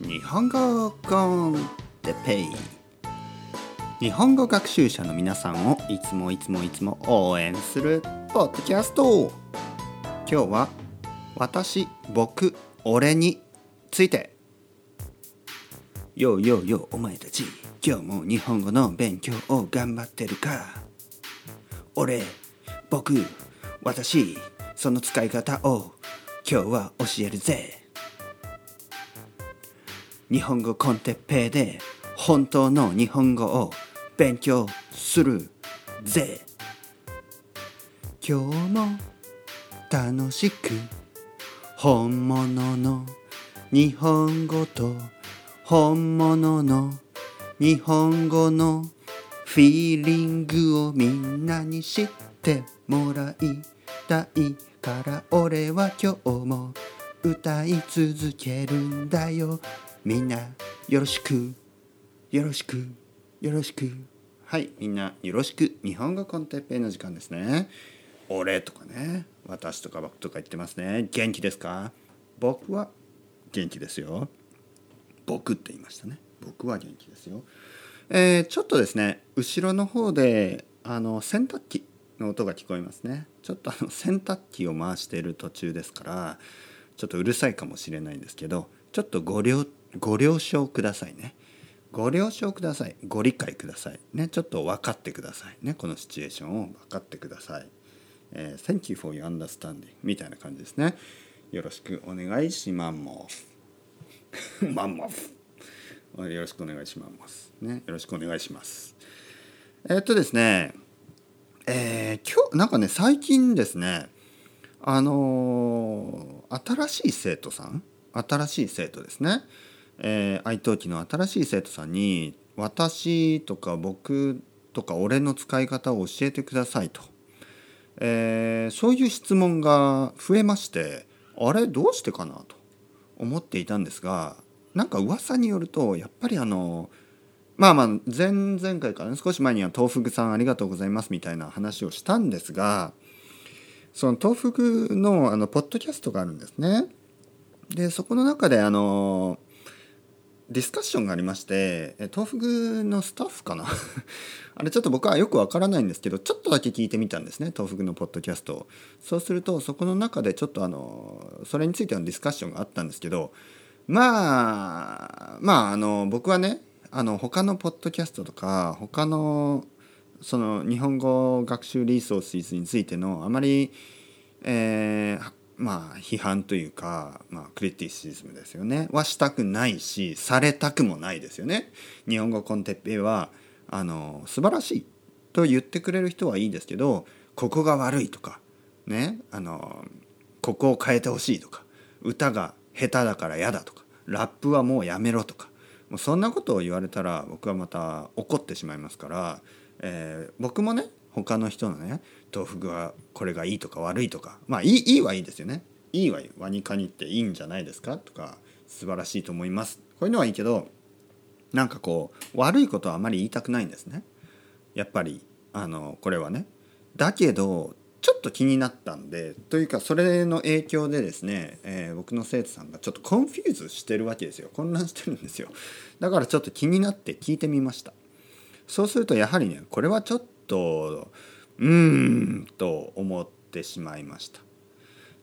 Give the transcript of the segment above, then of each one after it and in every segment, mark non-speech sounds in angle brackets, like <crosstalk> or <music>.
日本語コンテペイ日本語学習者の皆さんをいつもいつもいつも応援するポッドキャスト。今日は私僕俺について。ようようようお前たち今日も日本語の勉強を頑張ってるか。俺僕私その使い方を今日は教えるぜ。日本語コンテッペイで本当の日本語を勉強するぜ。今日も楽しく本物の日本語と本物の日本語のフィーリングをみんなに知ってもらいたいから俺は今日も歌い続けるんだよ。みんなよろしく。よろしく。よろしく。はいみんなよろしく。日本語コンテッペイの時間ですね。俺とかね私とか僕とか言ってますね。元気ですか？僕は元気ですよ。僕って言いましたね。僕は元気ですよ。えー、ちょっとですね後ろの方であの洗濯機の音が聞こえますね。ちょっとあの <laughs> 洗濯機を回している途中ですからちょっとうるさいかもしれないんですけどちょっとご了ご了承くださいね。ご了承ください。ご理解ください。ねちょっと分かってくださいね。このシチュエーションを分かってください、えー、Thank you for your understanding みたいな感じですね。よろしくお願いします。マンモフよろしくお願いします。ね。よろしくお願いします。えー、っとですね。えー、今日なんかね最近ですね。あのー、新しい生徒さん？新しい生徒ですね。えー、愛登記の新しい生徒さんに「私」とか「僕」とか「俺の使い方を教えてくださいと」えー、そういう質問が増えましてあれ？どうしてかなと思っていたんですがなんか噂によるとやっぱりあのまあまあ前々回からね少し前には東福さんありがとうございますみたいな話をしたんですがその東福のあのポッドキャストがあるんですね。でそこの中であのディスカッションがありまして東福のスタッフかな？<laughs> あれちょっと僕はよくわからないんですけどちょっとだけ聞いてみたんですね東福のポッドキャストを。そうするとそこの中でちょっとあのそれについてのディスカッションがあったんですけどまあまああの僕はねあの他のポッドキャストとか他のその日本語学習リソースについてのあまり、えー、まあ批判というか、まあ、クリティシズムですよねはしたくないしされたくもないですよね。日本語コンテッペイはあの素晴らしいと言ってくれる人はいいんですけどここが悪いとかねあのここを変えてほしいとか歌が下手だから嫌だとかラップはもうやめろとかもうそんなことを言われたら僕はまた怒ってしまいますから、えー、僕もね他の人のね豆腐はこれがいいとか悪いとかまあいいいいはいいですよね。いいはいいワニカニっていいんじゃないですかとか素晴らしいと思います。こういうのはいいけどなんかこう悪いことはあまり言いたくないんですね。やっぱりあのこれはね。だけどちょっと気になったんでというかそれの影響でですね、えー、僕の生徒さんがちょっと confuse してるわけですよ。混乱してるんですよ。だからちょっと気になって聞いてみました。そうするとやはりねこれはちょっとうーんと思ってしまいました。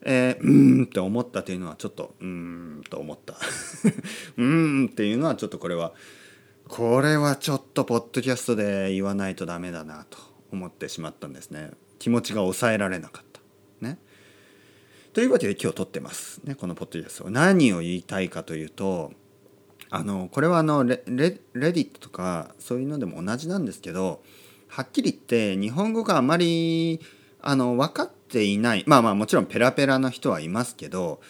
えー、うーんって思ったというのはちょっとうーんと思った。<laughs> うーんっていうのはちょっとこれはこれはちょっとポッドキャストで言わないとダメだなと思ってしまったんですね。気持ちが抑えられなかった。ね。というわけで今日撮ってますねこのポッドキャスト何を言いたいかというとあのこれはあのレレレディットとかそういうのでも同じなんですけどはっきり言って日本語があまりあの分かっていないまあまあもちろんペラペラな人はいますけど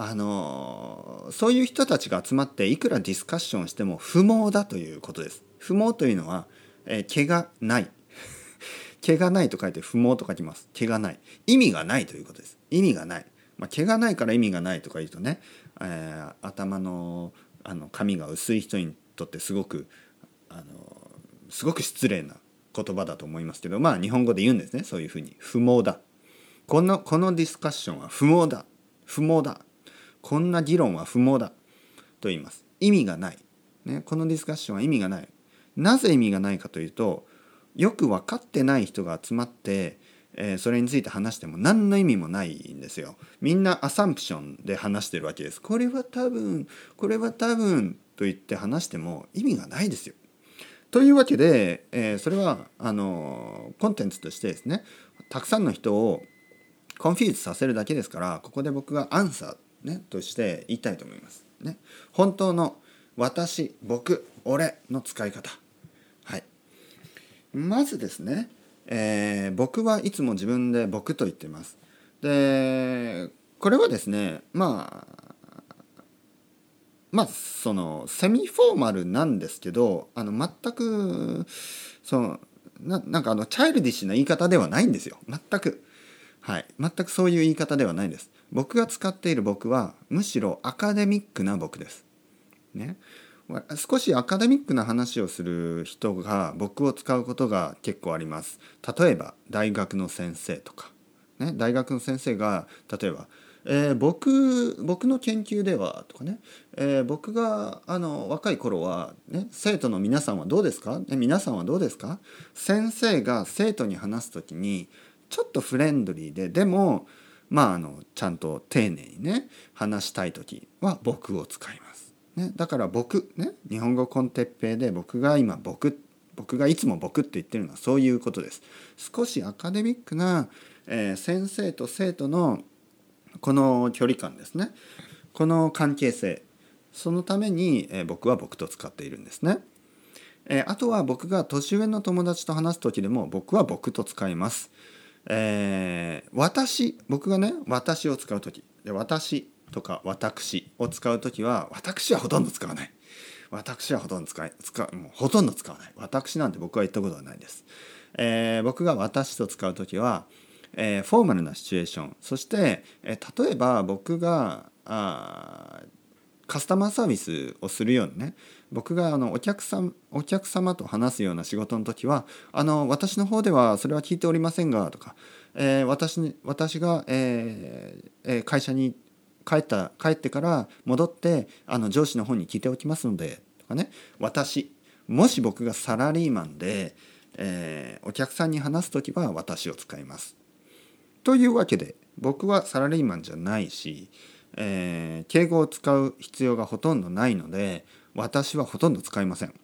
あのそういう人たちが集まっていくらディスカッションしても不毛だということです。不毛というのは、えー、毛がない <laughs> 毛がないと書いて不毛と書きます。毛がない。意味がないということです。意味がない。まあ、毛がないから意味がないとか言うとね、えー、頭のあの髪が薄い人にとってすごくあのすごく失礼な言葉だと思いますけどまあ日本語で言うんですね。そういうふうに。不毛だ。このこのディスカッションは不毛だ。不毛だ。こんな議論は不毛だ。と言います。意味がない、ね、このディスカッションは意味がない。なぜ意味がないかというとよく分かってない人が集まってえー、それについて話しても何の意味もないんですよ。みんなアサンプションで話してるわけです。これは多分これは多分と言って話しても意味がないですよ。というわけで、えー、それはあのコンテンツとしてですねたくさんの人を confuse させるだけですからここで僕がアンサー、ね、として言いたいと思います。ね、本当の私僕俺の使い方。はい、まずですねえー、僕はいつも自分で僕と言ってます。でこれはですねまあまあそのセミフォーマルなんですけどあの全くそのななんかあのチャイルディッシュな言い方ではないんですよ。全く。はい。全くそういう言い方ではないんです。僕が使っている僕はむしろアカデミックな僕です。ね。少しアカデミックな話をする人が僕を使うことが結構あります。例えば大学の先生とか、ね、大学の先生が例えば「えー、僕僕の研究では」とかね、えー、僕があの若い頃は、ね、生徒の皆さんはどうですか、ね、皆さんはどうですか？先生が生徒に話す時にちょっとフレンドリーででもまああのちゃんと丁寧にね話したい時は僕を使います。ね、だから僕、ね、日本語コンテッペイで僕が今僕僕がいつも僕って言ってるのはそういうことです。少しアカデミックな、えー、先生と生徒のこの距離感ですね。この関係性。そのために、え、僕は僕と使っているんですね。え、あとは僕が年上の友達と話す時でも僕は僕と使います。えー、私僕がね私を使う時。で私とか私を使う時は私はほとんど使わない。私はほとんど使い使もうほとんど使わない。私なんて僕は言ったことはないです、えー、僕が私と使う時は、えー、フォーマルなシチュエーション。そして、えー、例えば僕があカスタマーサービスをするようにね。僕があのお客さんお客様と話すような仕事の時はあの私の方ではそれは聞いておりませんがとか、えー、私私が、えー、会社に帰った帰ってから戻ってあの上司の方に聞いておきますのでとかね。私もし僕がサラリーマンで、えー、お客さんに話す時は私を使います。というわけで僕はサラリーマンじゃないし、えー、敬語を使う必要がほとんどないので私はほとんど使いません。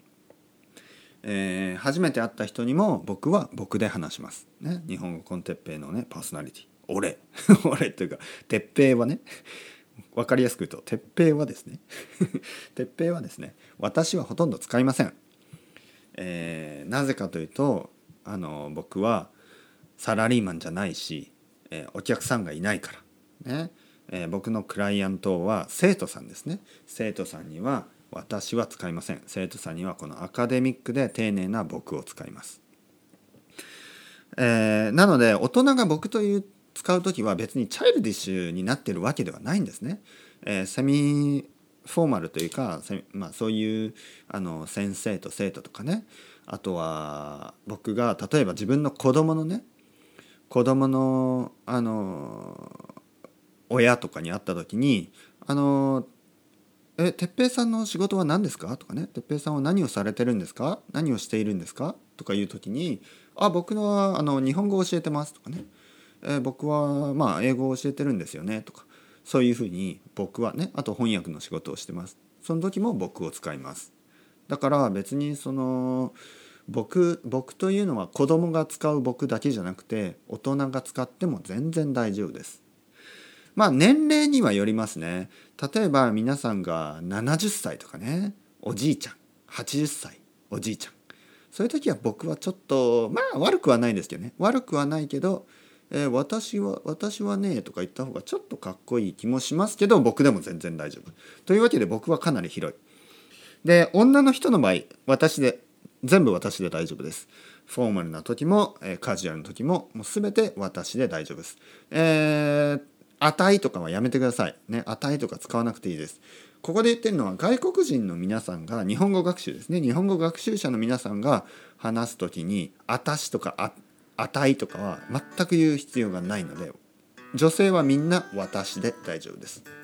えー、初めて会った人にも僕は僕で話します。ね、日本語コンテッペイのねパーソナリティ。俺 <laughs> 俺というか鉄平はね分かりやすく言うと鉄平はですね <laughs> 鉄平はですね私はほとんど使いません、えー、なぜかというとあの僕はサラリーマンじゃないし、え、お客さんがいないから。ね、え、僕のクライアントは生徒さんですね。生徒さんには私は使いません。生徒さんにはこのアカデミックで丁寧な僕を使います、えー、なので大人が僕という使う時は別にチャイルディッシュになってるわけではないんですね。えー、セミフォーマルというか、まあ、そういうあの先生と生徒とかね。あとは僕が例えば自分の子供のね子供のあの親とかに会った時に「あのえ哲平さんの仕事は何ですか?」とかね「哲平さんは何をされてるんですか？何をしているんですか?」とかいう時に「あ僕はあの日本語を教えてます」とかねえ、僕はまあ英語を教えてるんですよねとか。そういうふうに僕はねあと翻訳の仕事をしてます。その時も僕を使います。だから別にその僕僕というのは子供が使う僕だけじゃなくて大人が使っても全然大丈夫です。まあ年齢にはよりますね。例えば皆さんが70歳とかね。おじいちゃん。80歳。おじいちゃん。そういう時は僕はちょっとまあ悪くはないですけどね。悪くはないけどえー、私は私はねとか言った方がちょっとかっこいい気もしますけど僕でも全然大丈夫。というわけで僕はかなり広い。で女の人の場合私で全部私で大丈夫です。フォーマルな時も、えー、カジュアルな時ももう全て私で大丈夫です。えー、値とかはやめてください。ね、値とか使わなくていいです。ここで言ってるのは外国人の皆さんが日本語学習ですね。日本語学習者の皆さんが話す時に「あたし」とか「あ値とかは全く言う必要がないので女性はみんな私で大丈夫です。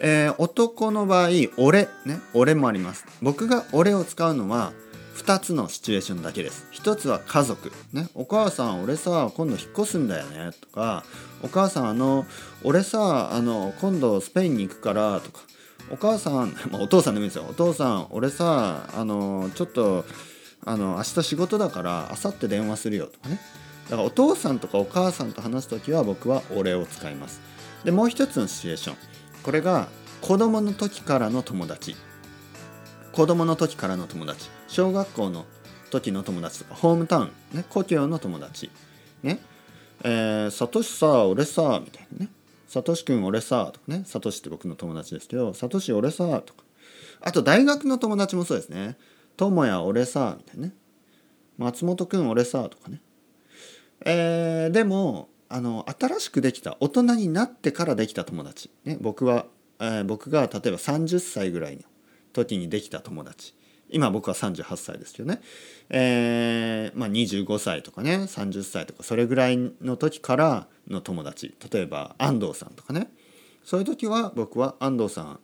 えー男の場合俺ね俺もあります。僕が俺を使うのは2つのシチュエーションだけです。1つは家族。ねお母さん俺さ今度引っ越すんだよね。とかお母さんあの俺さあの今度スペインに行くから。とかお母さん、<laughs> まあ、お父さんでもいいですよ。お父さん俺さあのちょっとあの明日仕事だから明後日電話するよ。とかね。だからお父さんとかお母さんと話す時は僕は俺を使います。でもう一つのシチュエーション。これが子供の時からの友達。子供の時からの友達。小学校の時の友達とかホームタウン、ね、故郷の友達。ね。えー、サトシさ俺さみたいなね。サトシ君俺さとかね。サトシって僕の友達ですけどサトシ俺さとか。あと大学の友達もそうですね。智也俺さみたいなね。松本君俺さとかね。えーでもあの新しくできた大人になってからできた友達、ね、僕は、えー僕が例えば30歳ぐらいの時にできた友達。今僕は38歳ですけどね、えーまあ、25歳とかね30歳とかそれぐらいの時からの友達。例えば安藤さんとかね。そういう時は僕は安藤さん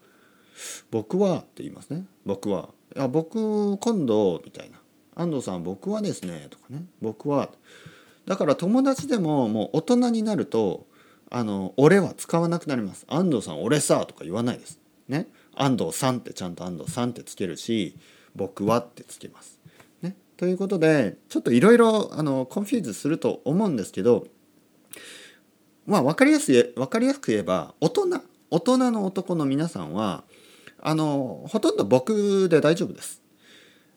僕はって言いますね。僕はいや僕今度みたいな。安藤さん僕はですねとかね。僕はだから友達でももう大人になるとあの俺は使わなくなります。安藤さん俺さとか言わないです。ね。安藤さんってちゃんと安藤さんってつけるし僕はってつけます。ね。ということでちょっといろいろ confuse すると思うんですけどまあ分かりやすい分かりやすく言えば大人大人の男の皆さんはあのほとんど僕で大丈夫です。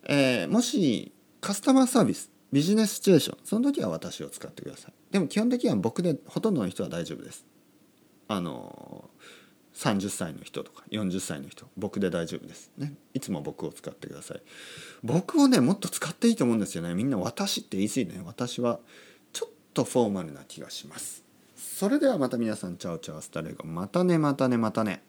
えーもしカスタマーサービスビジネスシチュエーション。その時は私を使ってください。でも基本的には僕でほとんどの人は大丈夫です。あの30歳の人とか40歳の人僕で大丈夫です。ね。いつも僕を使ってください。僕をねもっと使っていいと思うんですよね。みんな私って言い過ぎね。私はちょっとフォーマルな気がします。それではまた皆さんチャオチャオスタレゴ。またねまたねまたね。